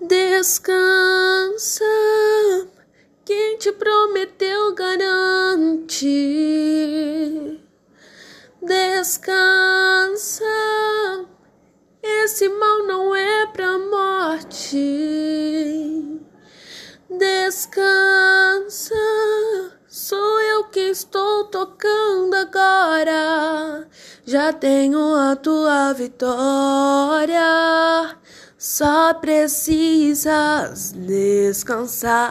Descansa, quem te prometeu garante. Descansa, esse mal não é pra morte. Descansa, sou eu quem estou tocando agora. Já tenho a tua vitória. Só precisas descansar.